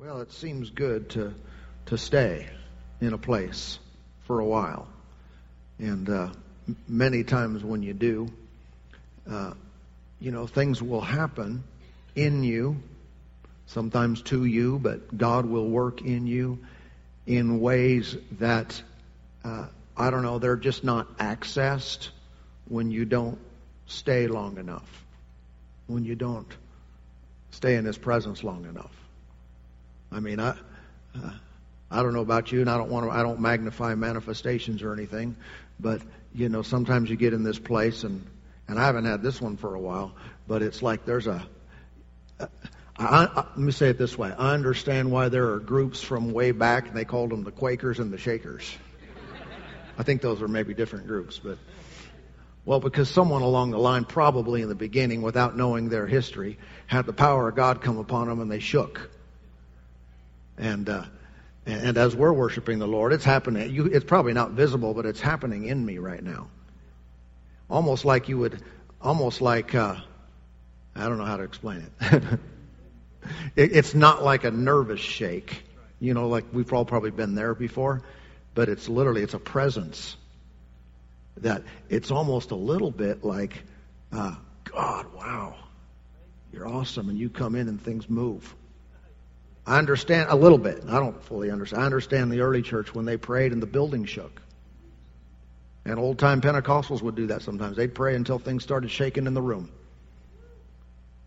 Well, it seems good to to stay in a place for a while, and uh, many times when you do, uh, you know things will happen in you, sometimes to you, but God will work in you in ways that uh, I don't know they're just not accessed when you don't stay long enough, when you don't stay in His presence long enough. I mean, I, uh, I don't know about you, and I don't want to. I don't magnify manifestations or anything, but you know, sometimes you get in this place, and and I haven't had this one for a while, but it's like there's a. I, I, let me say it this way. I understand why there are groups from way back, and they called them the Quakers and the Shakers. I think those are maybe different groups, but well, because someone along the line, probably in the beginning, without knowing their history, had the power of God come upon them, and they shook. And uh, and as we're worshiping the Lord, it's happening. You, it's probably not visible, but it's happening in me right now. Almost like you would, almost like uh, I don't know how to explain it. it. It's not like a nervous shake, you know, like we've all probably been there before, but it's literally it's a presence that it's almost a little bit like, uh, God, wow, you're awesome, and you come in and things move. I understand a little bit. I don't fully understand. I understand the early church when they prayed and the building shook. And old time Pentecostals would do that sometimes. They'd pray until things started shaking in the room.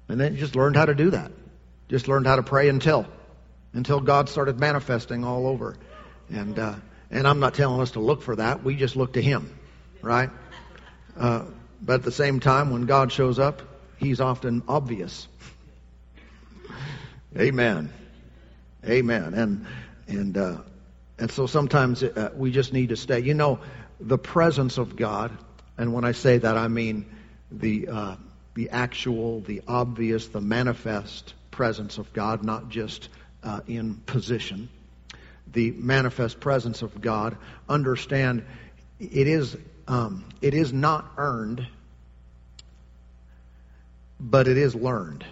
And then just learned how to do that. Just learned how to pray until until God started manifesting all over. And uh, and I'm not telling us to look for that. We just look to Him, right? Uh, but at the same time, when God shows up, He's often obvious. Amen. Amen. And and uh, and so sometimes uh, we just need to stay. You know, the presence of God, and when I say that, I mean the uh, the actual, the obvious, the manifest presence of God, not just uh, in position. The manifest presence of God. Understand, it is um, it is not earned, but it is learned.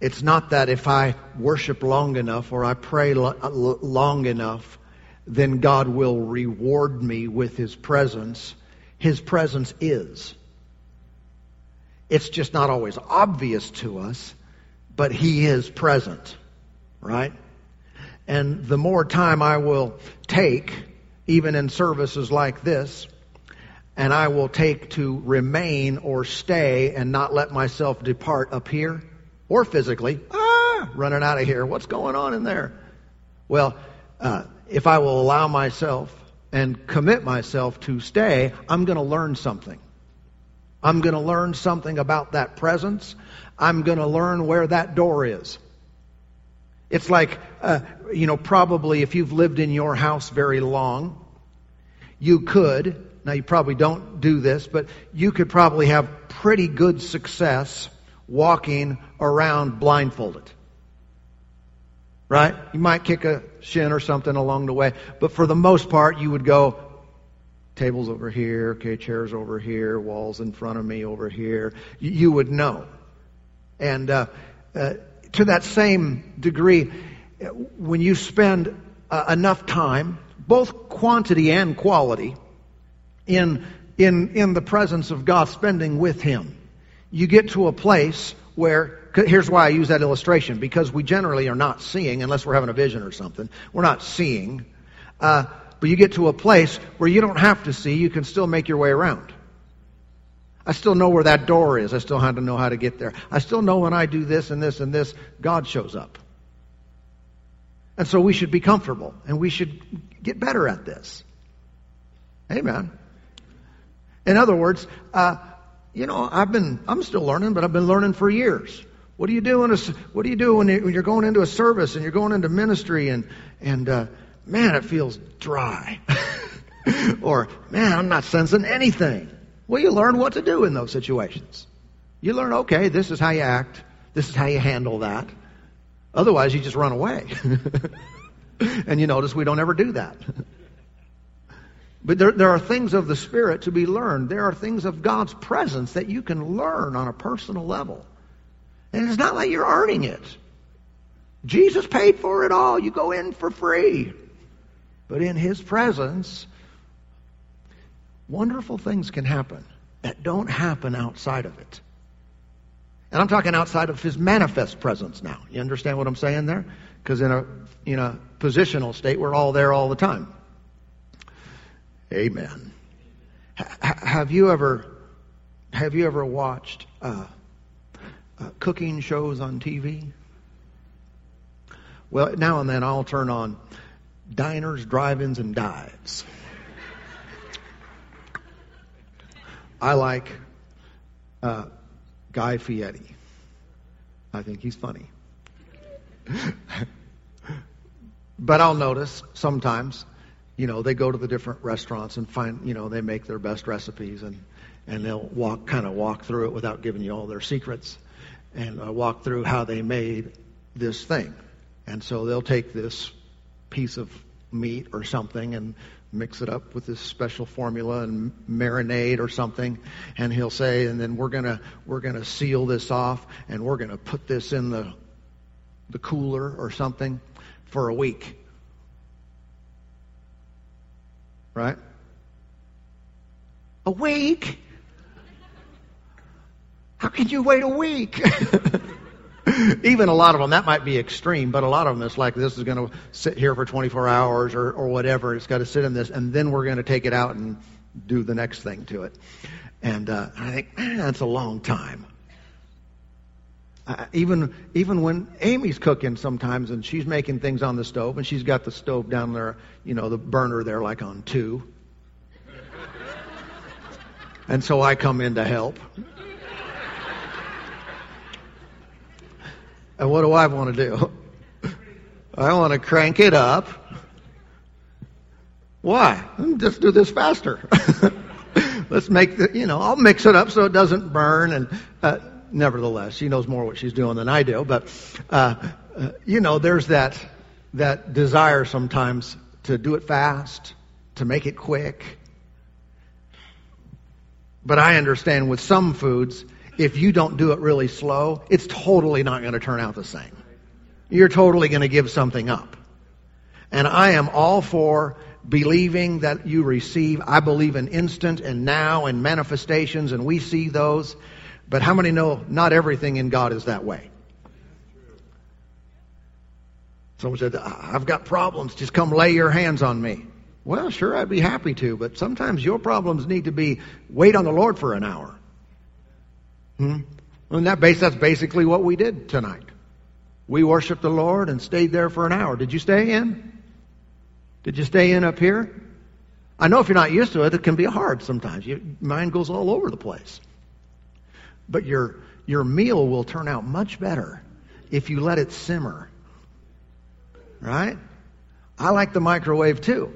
It's not that if I worship long enough or I pray uh, long enough, then God will reward me with His presence. His presence is. It's just not always obvious to us, but He is present, right? And the more time I will take, even in services like this, and I will take to remain or stay and not let myself depart up here, or physically, ah, running out of here. What's going on in there? Well, uh, if I will allow myself and commit myself to stay, I'm going to learn something. I'm going to learn something about that presence. I'm going to learn where that door is. It's like, uh, you know, probably if you've lived in your house very long, you could, now you probably don't do this, but you could probably have pretty good success walking around blindfolded. Right? You might kick a shin or something along the way, but for the most part, you would go, tables over here, okay, chairs over here, walls in front of me over here. You, would know. And uh, uh, to that same degree, when you spend uh, enough time, both quantity and quality, in in in the presence of God, spending with Him, you get to a place where, here's why I use that illustration, because we generally are not seeing, unless we're having a vision or something, we're not seeing. Uh, but you get to a place where you don't have to see, you can still make your way around. I still know where that door is. I still have to know how to get there. I still know when I do this and this and this, God shows up. And so we should be comfortable and we should get better at this. Amen. In other words, uh, you know, I've been, I'm still learning, but I've been learning for years. What do you do in a, what do you do when you're going into a service and you're going into ministry and, and, uh, man, it feels dry. or, man, I'm not sensing anything. Well, you learn what to do in those situations. You learn, okay, this is how you act. This is how you handle that. Otherwise, you just run away. and you notice we don't ever do that. But there, there are things of the Spirit to be learned. There are things of God's presence that you can learn on a personal level. And it's not like you're earning it. Jesus paid for it all. You go in for free. But in His presence, wonderful things can happen that don't happen outside of it. And I'm talking outside of His manifest presence now. You understand what I'm saying there? Because in a, in a positional state, we're all there all the time. Amen. H- have you ever have you ever watched uh, uh, cooking shows on TV? Well, now and then I'll turn on diners, drive-ins, and dives. I like uh, Guy Fieri. I think he's funny. but I'll notice sometimes, you know, they go to the different restaurants and find, you know, they make their best recipes and and they'll walk kind of walk through it without giving you all their secrets and uh, walk through how they made this thing. And so they'll take this piece of meat or something and mix it up with this special formula and marinade or something and he'll say and then we're going to we're going to seal this off and we're going to put this in the the cooler or something for a week right a week how can you wait a week even a lot of them, that might be extreme, but a lot of them, it's like this is going to sit here for 24 hours or, or whatever. It's got to sit in this, and then we're going to take it out and do the next thing to it. And uh, I think, man, that's a long time. Uh, even even when Amy's cooking sometimes and she's making things on the stove and she's got the stove down there, you know, the burner there like on two. and so I come in to help. And what do I want to do? I want to crank it up. Why? Just do this faster. Let's make the, you know, I'll mix it up so it doesn't burn. And uh, nevertheless, she knows more what she's doing than I do. But uh, uh, you know, there's that that desire sometimes to do it fast, to make it quick. But I understand with some foods, if you don't do it really slow, it's totally not going to turn out the same. You're totally going to give something up. And I am all for believing that you receive. I believe in instant and now and manifestations, and we see those. But how many know not everything in God is that way? Someone said, I've got problems. Just come lay your hands on me. Well, sure, I'd be happy to, but sometimes your problems need to be wait on the Lord for an hour. Hmm? And that base, that's basically what we did tonight. We worshiped the Lord and stayed there for an hour. Did you stay in? Did you stay in up here? I know if you're not used to it, it can be hard sometimes. Your mind goes all over the place. But your, your meal will turn out much better if you let it simmer. Right? I like the microwave too.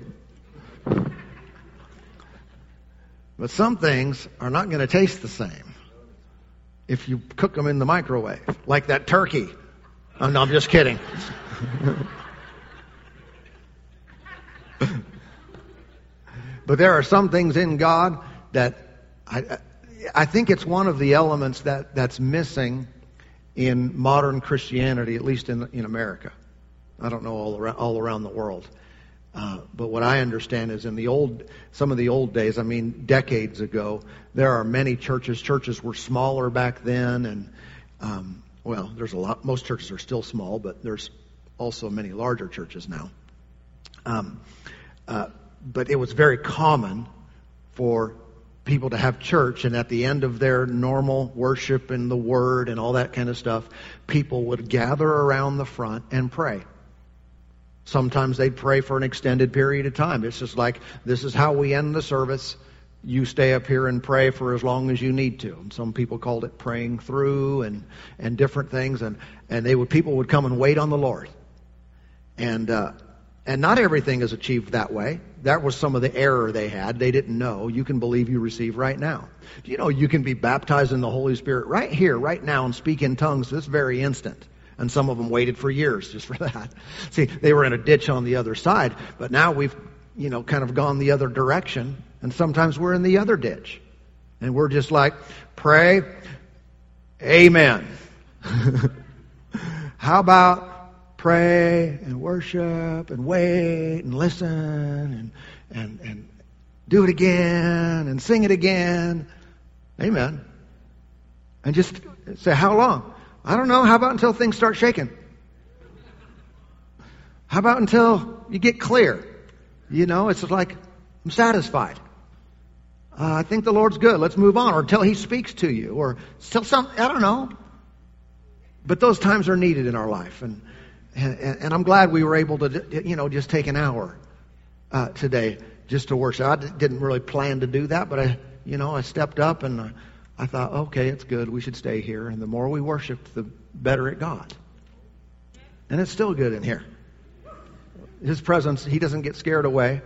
But some things are not going to taste the same if you cook them in the microwave, like that turkey. Oh, no, I'm just kidding. but there are some things in God that I, I think it's one of the elements that, that's missing in modern Christianity, at least in, in America. I don't know all around, all around the world. Uh, but what I understand is in the old, some of the old days, I mean decades ago, there are many churches. Churches were smaller back then, and um, well, there's a lot. Most churches are still small, but there's also many larger churches now. Um, uh, but it was very common for people to have church, and at the end of their normal worship and the word and all that kind of stuff, people would gather around the front and pray. Sometimes they'd pray for an extended period of time. It's just like, this is how we end the service. You stay up here and pray for as long as you need to. And some people called it praying through and, and different things. And, and they would, people would come and wait on the Lord. And, uh, and not everything is achieved that way. That was some of the error they had. They didn't know. You can believe you receive right now. You know you can be baptized in the Holy Spirit right here, right now, and speak in tongues this very instant? And some of them waited for years just for that. See, they were in a ditch on the other side, but now we've, you know, kind of gone the other direction. And sometimes we're in the other ditch. And we're just like, pray, amen. How about pray and worship and wait and listen and, and, and do it again and sing it again. Amen. And just say, how long? I don't know. How about until things start shaking? How about until you get clear? You know, it's like, I'm satisfied. Uh, I think the Lord's good. Let's move on. Or until He speaks to you. Or still some, I don't know. But those times are needed in our life. And, and, and I'm glad we were able to, you know, just take an hour uh, today just to worship. I didn't really plan to do that, but I, you know, I stepped up and I thought, okay, it's good. We should stay here. And the more we worshiped, the better it got. And it's still good in here. His presence, he doesn't get scared away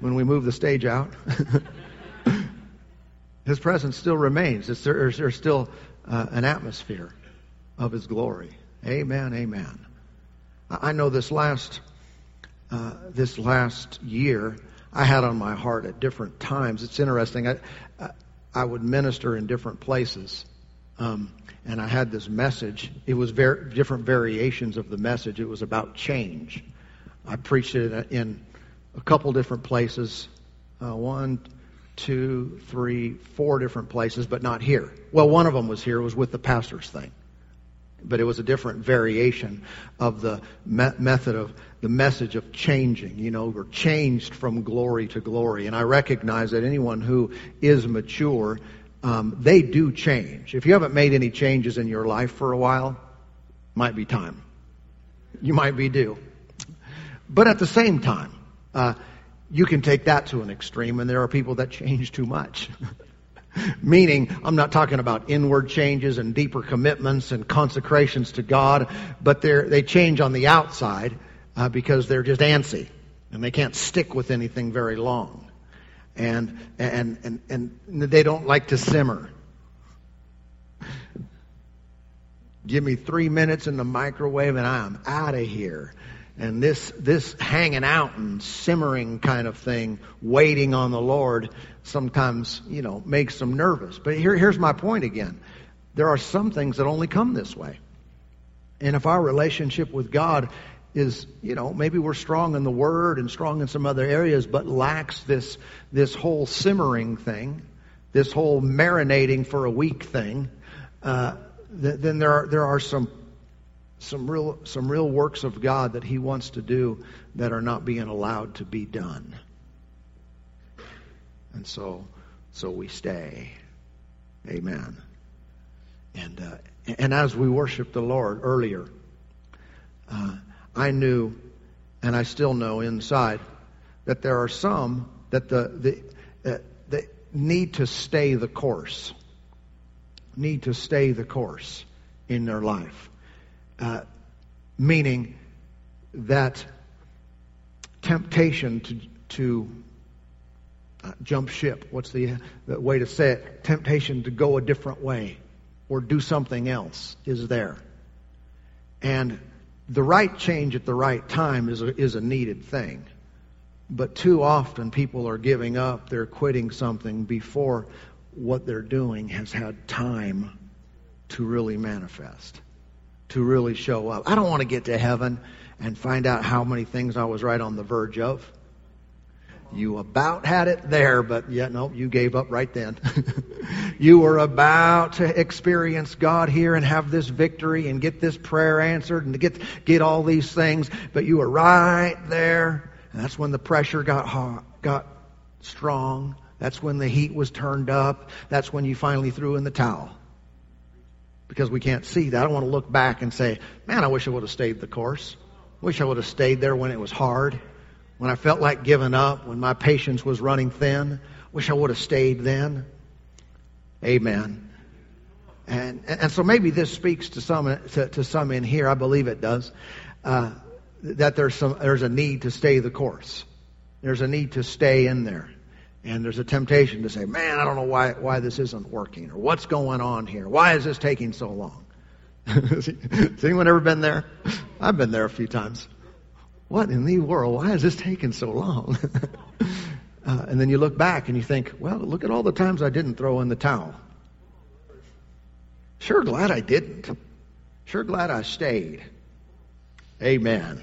when we move the stage out. His presence still remains. There's, there's still uh, an atmosphere of His glory. Amen. Amen. I know this last uh, this last year I had on my heart at different times. It's interesting. I I, would minister in different places, um, and I had this message. It was very different variations of the message. It was about change. I preached it in a couple different places. Uh, one, two, three, four different places, but not here. Well, one of them was here. It was with the pastor's thing. But it was a different variation of the me- method of the message of changing. You know, we're changed from glory to glory. And I recognize that anyone who is mature, um, they do change. If you haven't made any changes in your life for a while, might be time. You might be due. But at the same time, uh, you can take that to an extreme, and there are people that change too much. Meaning, I'm not talking about inward changes and deeper commitments and consecrations to God, but they they change on the outside uh, because they're just antsy and they can't stick with anything very long. And, and, and, and they don't like to simmer. Give me three minutes in the microwave and I'm out of here. And this, this hanging out and simmering kind of thing, waiting on the Lord, sometimes, you know, makes them nervous. But here, here's my point again. There are some things that only come this way. And if our relationship with God is, you know, maybe we're strong in the Word and strong in some other areas, but lacks this, this whole simmering thing, this whole marinating for a week thing, uh, th- then there are, there are some some real, some real works of God that He wants to do that are not being allowed to be done. And so, so we stay. Amen. And, uh, and as we worship the Lord earlier, uh, I knew, and I still know inside, that there are some that the, the, uh, that need to stay the course. Need to stay the course in their life. Uh, meaning that temptation to, to uh, jump ship, what's the, the way to say it? Temptation to go a different way or do something else is there. And the right change at the right time is a, is a needed thing. But too often people are giving up, they're quitting something before what they're doing has had time to really manifest to really show up. I don't want to get to heaven and find out how many things I was right on the verge of. You about had it there, but yet no, you gave up right then. you were about to experience God here and have this victory and get this prayer answered and to get get all these things, but you were right there. And that's when the pressure got hot, got strong. That's when the heat was turned up. That's when you finally threw in the towel because we can't see that. I don't want to look back and say, man, I wish I would have stayed the course. Wish I would have stayed there when it was hard, when I felt like giving up, when my patience was running thin. Wish I would have stayed then. Amen. And, and so maybe this speaks to some, to, to some in here. I believe it does. Uh, that there's some, there's a need to stay the course. There's a need to stay in there. And there's a temptation to say, man, I don't know why, why this isn't working or what's going on here. Why is this taking so long? Has anyone ever been there? I've been there a few times. What in the world? Why is this taking so long? uh, and then you look back and you think, well, look at all the times I didn't throw in the towel. Sure glad I didn't. Sure glad I stayed. Amen.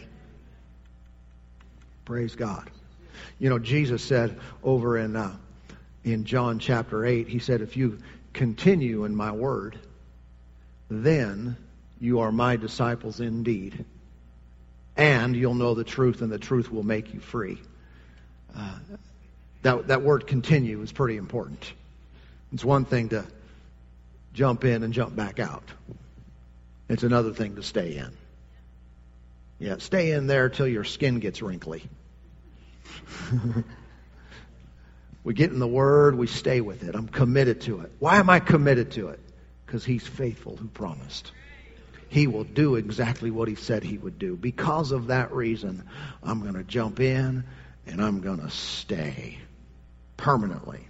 Praise God. You know, Jesus said over in uh, in John chapter eight, he said, "If you continue in my word, then you are my disciples indeed, and you'll know the truth, and the truth will make you free." Uh, that that word "continue" is pretty important. It's one thing to jump in and jump back out. It's another thing to stay in. Yeah, stay in there till your skin gets wrinkly. we get in the Word, we stay with it. I'm committed to it. Why am I committed to it? Because He's faithful who promised. He will do exactly what He said He would do. Because of that reason, I'm going to jump in and I'm going to stay permanently.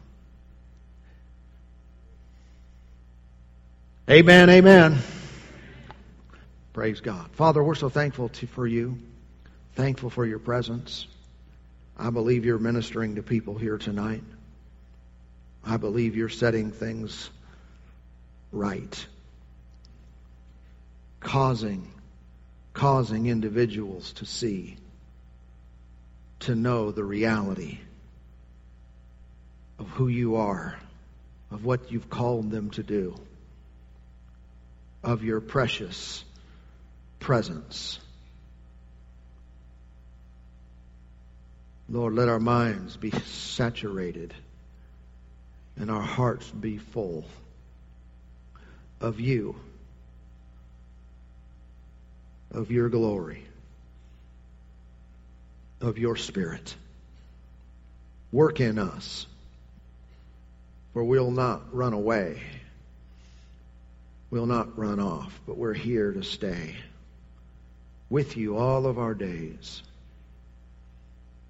Amen, amen. Praise God. Father, we're so thankful to, for you, thankful for your presence. I believe you're ministering to people here tonight. I believe you're setting things right, causing, causing individuals to see, to know the reality of who you are, of what you've called them to do, of your precious presence. Lord, let our minds be saturated and our hearts be full of you, of your glory, of your spirit. Work in us, for we'll not run away. We'll not run off, but we're here to stay with you all of our days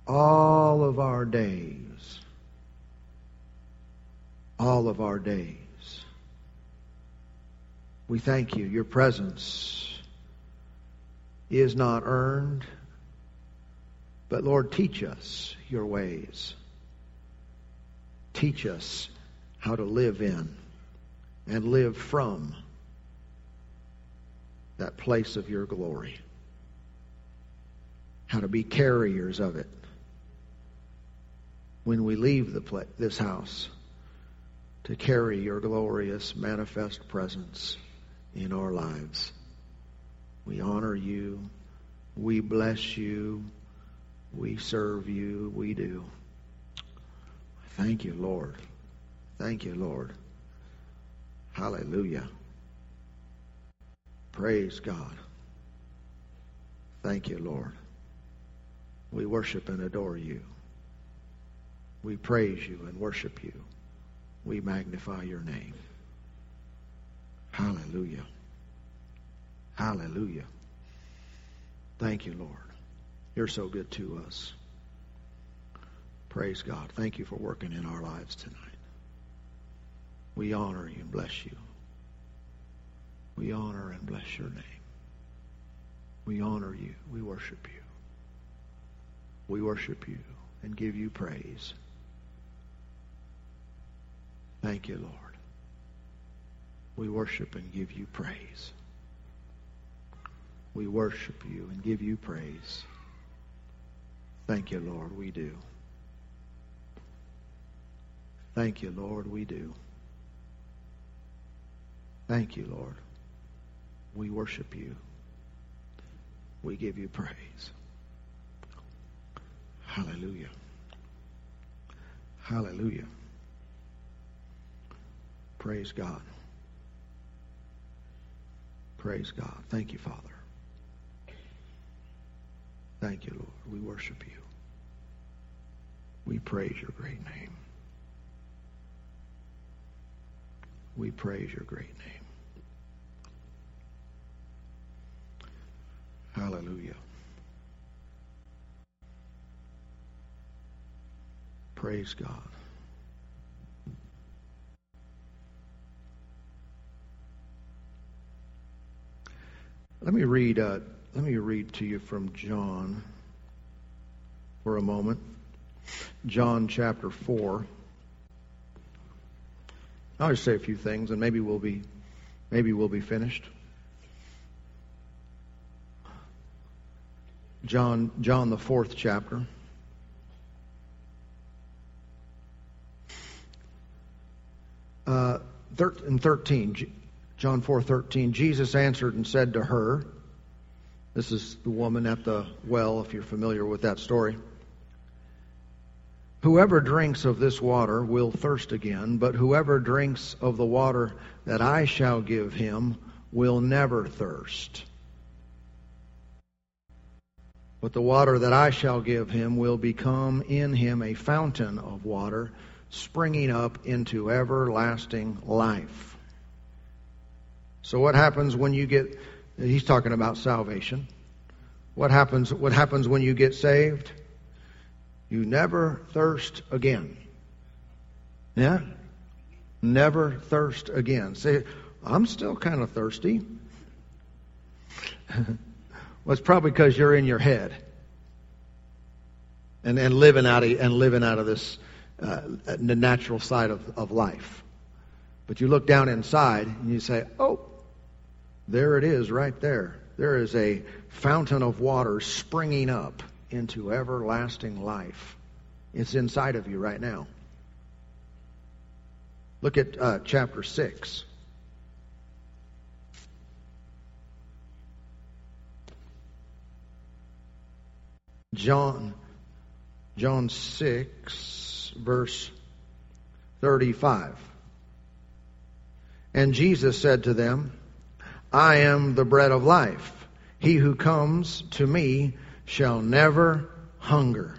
all of our days. All of our days. We thank you. Your presence is not earned, but Lord, teach us your ways. Teach us how to live in and live from that place of your glory. How to be carriers of it when we leave the this house to carry your glorious manifest presence in our lives. We honor you. We bless you. We serve you. We do. Thank you, Lord. Thank you, Lord. Hallelujah. Praise God. Thank you, Lord. We worship and adore you. We praise you and worship you. We magnify your name. Hallelujah. Hallelujah. Thank you, Lord. You're so good to us. Praise God. Thank you for working in our lives tonight. We honor you and bless you. We honor and bless your name. We honor you. We worship you. We worship you and give you praise. Thank you, Lord. We worship and give you praise. We worship you and give you praise. Thank you, Lord, we do. Thank you, Lord, we do. Thank you, Lord. We worship you. We give you praise. Hallelujah. Hallelujah. Praise God. Praise God. Thank you, Father. Thank you, Lord. We worship you. We praise your great name. We praise your great name. Hallelujah. Praise God. Let me read. Uh, let me read to you from John for a moment. John chapter four. I'll just say a few things, and maybe we'll be, maybe we'll be finished. John, John the fourth chapter. Uh, in 13, John 4 13, Jesus answered and said to her, This is the woman at the well, if you're familiar with that story. Whoever drinks of this water will thirst again, but whoever drinks of the water that I shall give him will never thirst. But the water that I shall give him will become in him a fountain of water springing up into everlasting life. So what happens when you get he's talking about salvation. What happens what happens when you get saved? You never thirst again. Yeah? Never thirst again. Say, I'm still kind of thirsty. well, it's probably because you're in your head and, and living out of and living out of this uh, the natural side of, of life. But you look down inside and you say, "Oh, there it is, right there. There is a fountain of water springing up." into everlasting life. It's inside of you right now. Look at uh, chapter 6. John John 6 verse 35. And Jesus said to them, I am the bread of life. He who comes to me shall never hunger,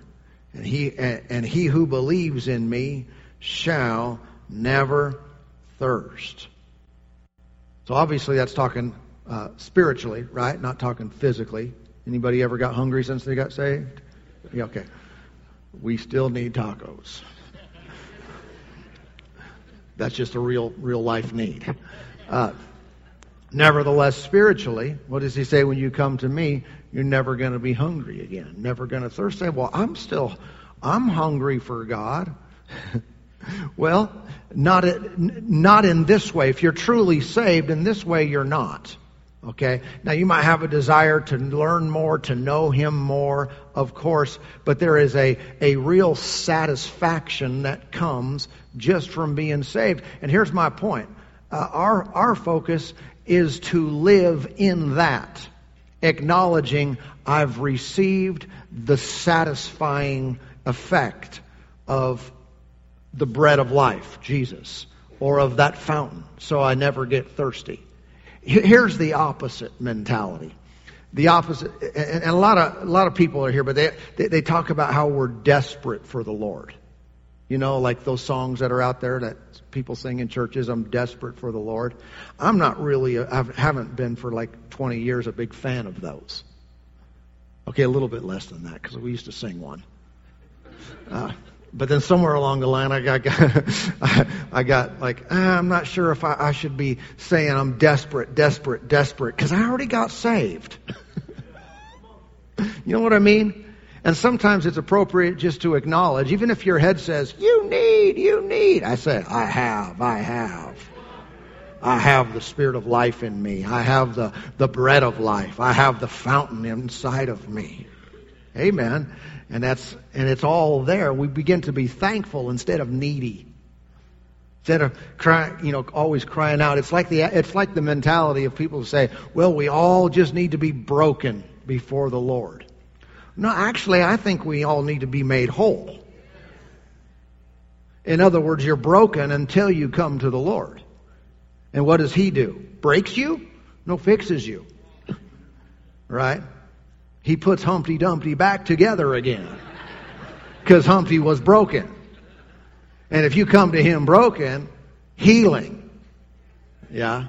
and he and he who believes in me shall never thirst. So obviously that's talking uh, spiritually, right? Not talking physically. Anybody ever got hungry since they got saved? Yeah, okay. We still need tacos. That's just a real, real life need. Uh, Nevertheless, spiritually, what does he say when you come to me? You're never going to be hungry again, never going to thirst. Say, well, I'm still, I'm hungry for God. well, not, not in this way. If you're truly saved, in this way, you're not. Okay? Now, you might have a desire to learn more, to know Him more, of course, but there is a, a real satisfaction that comes just from being saved. And here's my point. Uh, our, our focus is to live in that, acknowledging I've received the satisfying effect of the bread of life, Jesus, or of that fountain, so I never get thirsty. Here's the opposite mentality. The opposite, and a lot of a lot of people are here, but they, they they talk about how we're desperate for the Lord. You know, like those songs that are out there that people sing in churches, I'm desperate for the Lord. I'm not really, I haven't been for like 20 years a big fan of those. Okay, a little bit less than that because we used to sing one. Uh, but then somewhere along the line, I got, I got like, ah, I'm not sure if I, I should be saying I'm desperate, desperate, desperate because I already got saved. you know what I mean? And sometimes it's appropriate just to acknowledge, even if your head says, you need, you need. I say, I have, I have. I have the spirit of life in me. I have the, the bread of life. I have the fountain inside of me. Amen. And that's, and it's all there. We begin to be thankful instead of needy. Instead of crying, you know, always crying out. It's like the, it's like the mentality of people who say, well, we all just need to be broken before the Lord. No, actually, I think we all need to be made whole. In other words, you're broken until you come to the Lord. And what does He do? Breaks you? No, fixes you. right? He puts Humpty Dumpty back together again. Because Humpty was broken. And if you come to Him broken, healing. Yeah?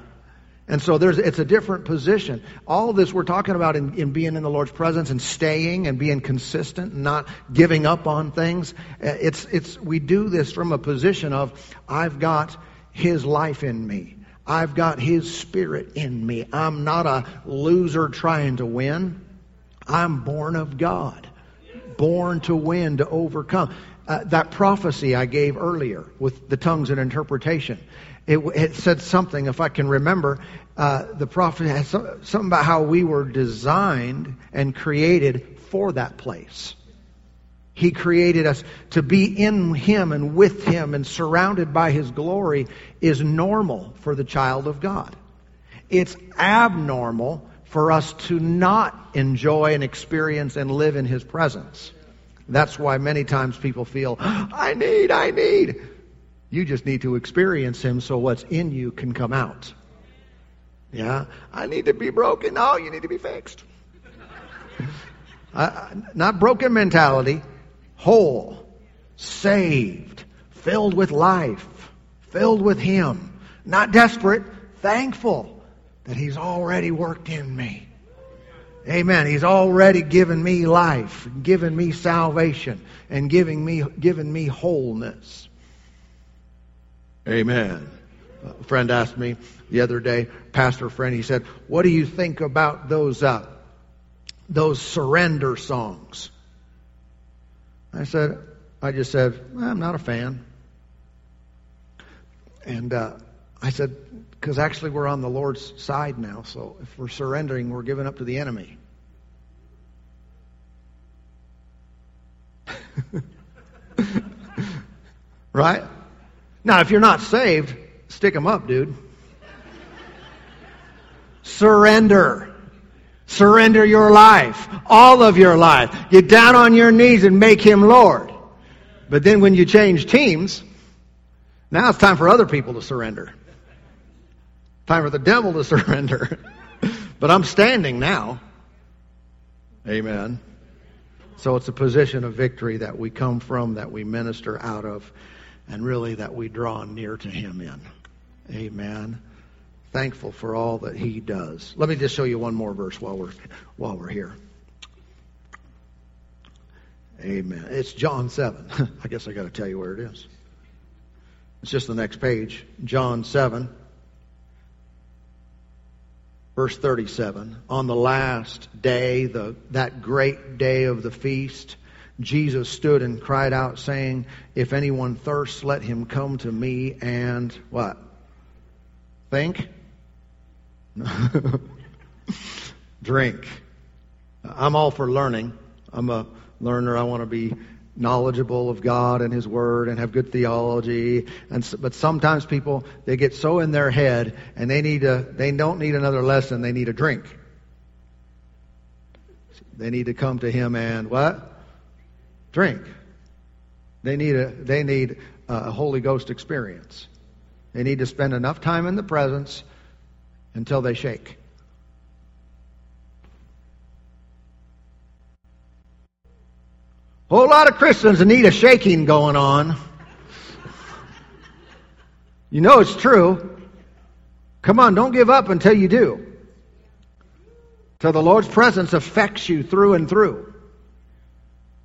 And so there's, it's a different position. All of this we're talking about in, in being in the Lord's presence and staying and being consistent and not giving up on things. Uh, it's, it's, we do this from a position of, I've got His life in me. I've got His Spirit in me. I'm not a loser trying to win. I'm born of God. Born to win, to overcome. Uh, that prophecy I gave earlier with the tongues and interpretation it, it said something, if I can remember, uh, the prophet had some, something about how we were designed and created for that place. He created us to be in Him and with Him and surrounded by His glory is normal for the child of God. It's abnormal for us to not enjoy and experience and live in His presence. That's why many times people feel, I need, I need. You just need to experience Him so what's in you can come out. Yeah? I need to be broken. No, you need to be fixed. uh, not broken mentality, whole, saved, filled with life, filled with Him. Not desperate, thankful that He's already worked in me. Amen. He's already given me life, given me salvation, and giving me, given me wholeness. Amen. A friend asked me the other day, pastor friend, he said, "What do you think about those uh, those surrender songs?" I said, "I just said I'm not a fan." And uh, I said, because actually we're on the Lord's side now, so if we're surrendering, we're giving up to the enemy. right? Now, if you're not saved, stick them up, dude. Surrender. Surrender your life. All of your life. Get down on your knees and make Him Lord. But then when you change teams, now it's time for other people to surrender. Time for the devil to surrender. but I'm standing now. Amen. So it's a position of victory that we come from, that we minister out of, and really that we draw near to Him in. Amen. Thankful for all that He does. Let me just show you one more verse while we're while we're here. Amen. It's John 7. I guess I got to tell you where it is. It's just the next page. John 7, verse 37. On the last day, the, that great day of the feast, Jesus stood and cried out, saying, If anyone thirsts, let him come to me and what? Think? Drink. I'm all for learning. I'm a learner. I want to be knowledgeable of God and His Word and have good theology. And but sometimes people they get so in their head and they need a they don't need another lesson. They need a drink. They need to come to Him and what? Drink. They need a, they need a Holy Ghost experience. They need to spend enough time in the presence until they shake. A whole lot of Christians need a shaking going on. You know it's true. Come on, don't give up until you do. Till the Lord's presence affects you through and through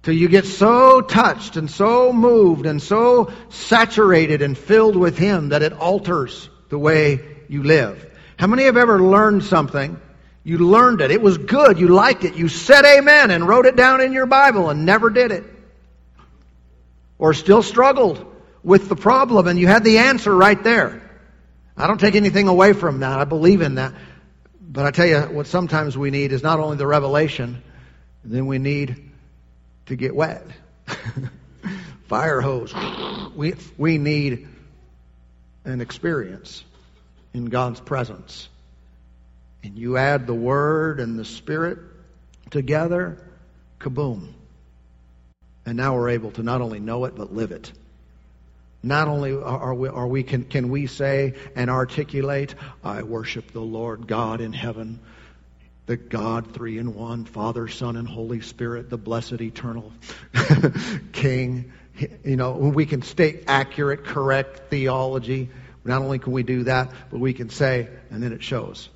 till you get so touched and so moved and so saturated and filled with Him that it alters the way you live. How many have ever learned something? You learned it. It was good. You liked it. You said amen and wrote it down in your Bible and never did it. Or still struggled with the problem and you had the answer right there. I don't take anything away from that. I believe in that. But I tell you what sometimes we need is not only the revelation, then we need to get wet. Fire hose. We, we need an experience in God's presence. And you add the Word and the Spirit together, kaboom. And now we're able to not only know it, but live it. Not only are we, are we can, can we say and articulate, I worship the Lord God in heaven the God three in one, Father, Son, and Holy Spirit, the blessed eternal King. You know, we can state accurate, correct theology. Not only can we do that, but we can say, and then it shows.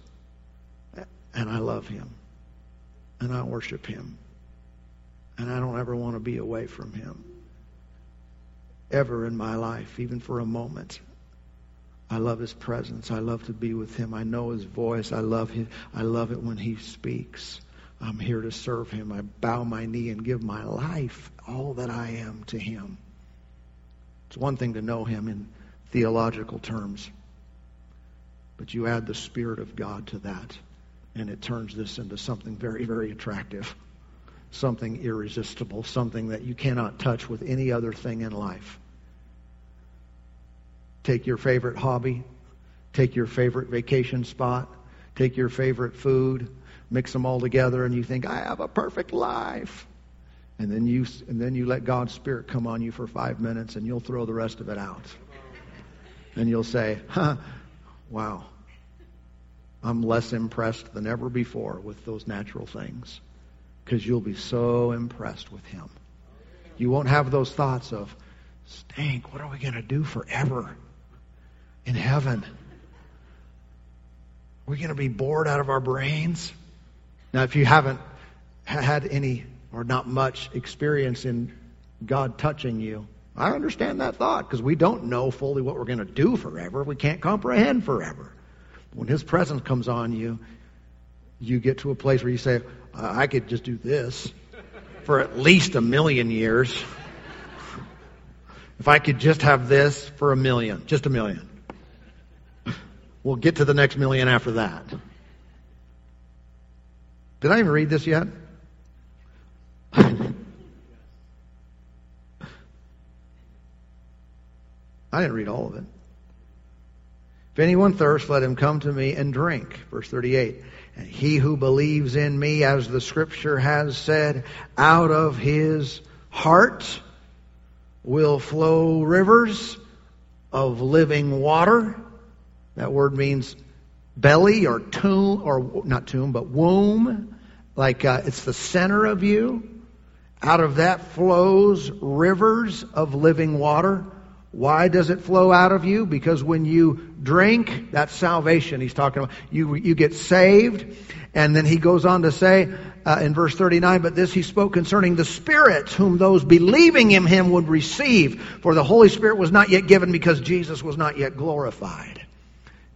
And I love him. And I worship him. And I don't ever want to be away from him. Ever in my life, even for a moment. I love his presence. I love to be with him. I know his voice. I love him. I love it when he speaks. I'm here to serve him. I bow my knee and give my life, all that I am, to him. It's one thing to know him in theological terms. But you add the Spirit of God to that, and it turns this into something very, very attractive, something irresistible, something that you cannot touch with any other thing in life. Take your favorite hobby, take your favorite vacation spot, take your favorite food, mix them all together, and you think, I have a perfect life. And then you and then you let God's Spirit come on you for five minutes, and you'll throw the rest of it out. And you'll say, huh, wow, I'm less impressed than ever before with those natural things. Because you'll be so impressed with Him. You won't have those thoughts of, stank, what are we going to do forever in heaven? We're going to be bored out of our brains. Now, if you haven't had any or not much experience in God touching you, I understand that thought because we don't know fully what we're going to do forever. We can't comprehend forever. When His presence comes on you, you get to a place where you say, I could just do this for at least a million years. If I could just have this for a million, just a million. We'll get to the next million after that. Did I even read this yet? I didn't read all of it. If anyone thirsts, let him come to me and drink. Verse 38. And he who believes in me, as the scripture has said, out of his heart will flow rivers of living water. That word means belly or tomb, or not tomb, but womb. Like uh, it's the center of you. Out of that flows rivers of living water. Why does it flow out of you? Because when you drink, that's salvation he's talking about. You, you get saved. And then he goes on to say uh, in verse 39, but this he spoke concerning the Spirit, whom those believing in him would receive. For the Holy Spirit was not yet given because Jesus was not yet glorified.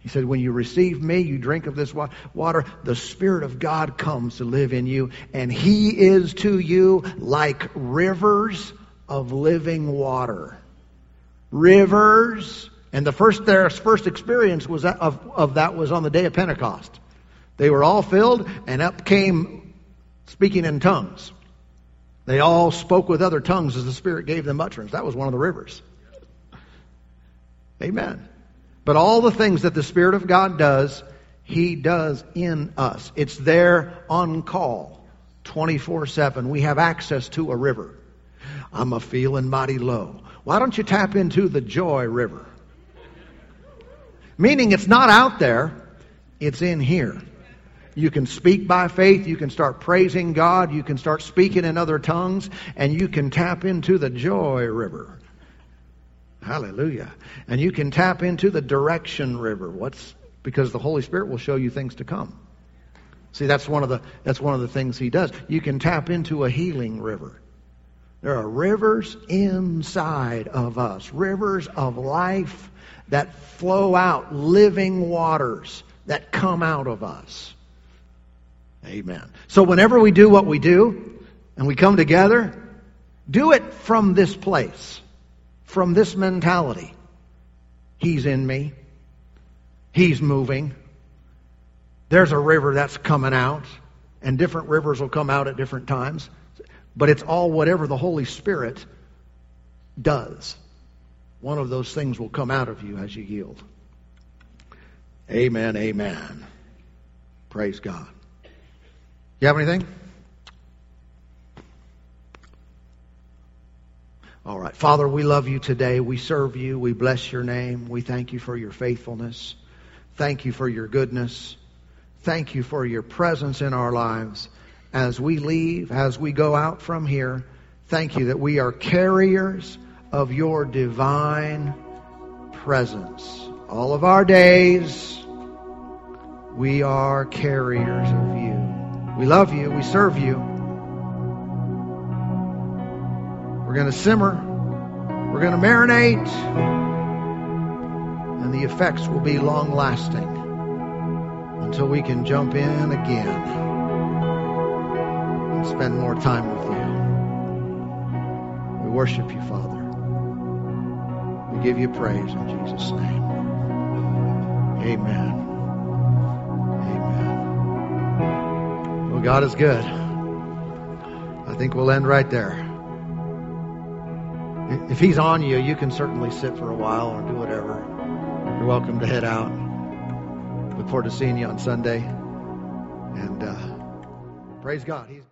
He said, when you receive me, you drink of this water, the Spirit of God comes to live in you, and he is to you like rivers of living water rivers. And the first their first experience was that, of, of that was on the day of Pentecost. They were all filled, and up came speaking in tongues. They all spoke with other tongues as the Spirit gave them utterance. That was one of the rivers. Amen. But all the things that the Spirit of God does, He does in us. It's there on call 24 7. We have access to a river. I'm a feeling mighty low. Why don't you tap into the joy river? Meaning it's not out there, it's in here. You can speak by faith, you can start praising God, you can start speaking in other tongues, and you can tap into the joy river. Hallelujah. And you can tap into the direction river. What's because the Holy Spirit will show you things to come. See, that's one of the that's one of the things he does. You can tap into a healing river. There are rivers inside of us, rivers of life that flow out, living waters that come out of us. Amen. So whenever we do what we do and we come together, do it from this place, from this mentality. He's in me. He's moving. There's a river that's coming out, and different rivers will come out at different times. But it's all whatever the Holy Spirit does. One of those things will come out of you as you yield. Amen, amen. Praise God. You have anything? All right. Father, we love you today. We serve you. We bless your name. We thank you for your faithfulness. Thank you for your goodness. Thank you for your presence in our lives as we leave, as we go out from here, thank you that we are carriers of your divine presence. All of our days, we are carriers of you. We love you. We serve you. We're going to simmer. We're going to marinate. And the effects will be long lasting until we can jump in again and spend more time with you. We worship you, Father. We give you praise in Jesus' name. Amen. Amen. Well, God is good. I think we'll end right there. If He's on you, you can certainly sit for a while or do whatever. You're welcome to head out. Look forward to seeing you on Sunday. And uh, praise God. He's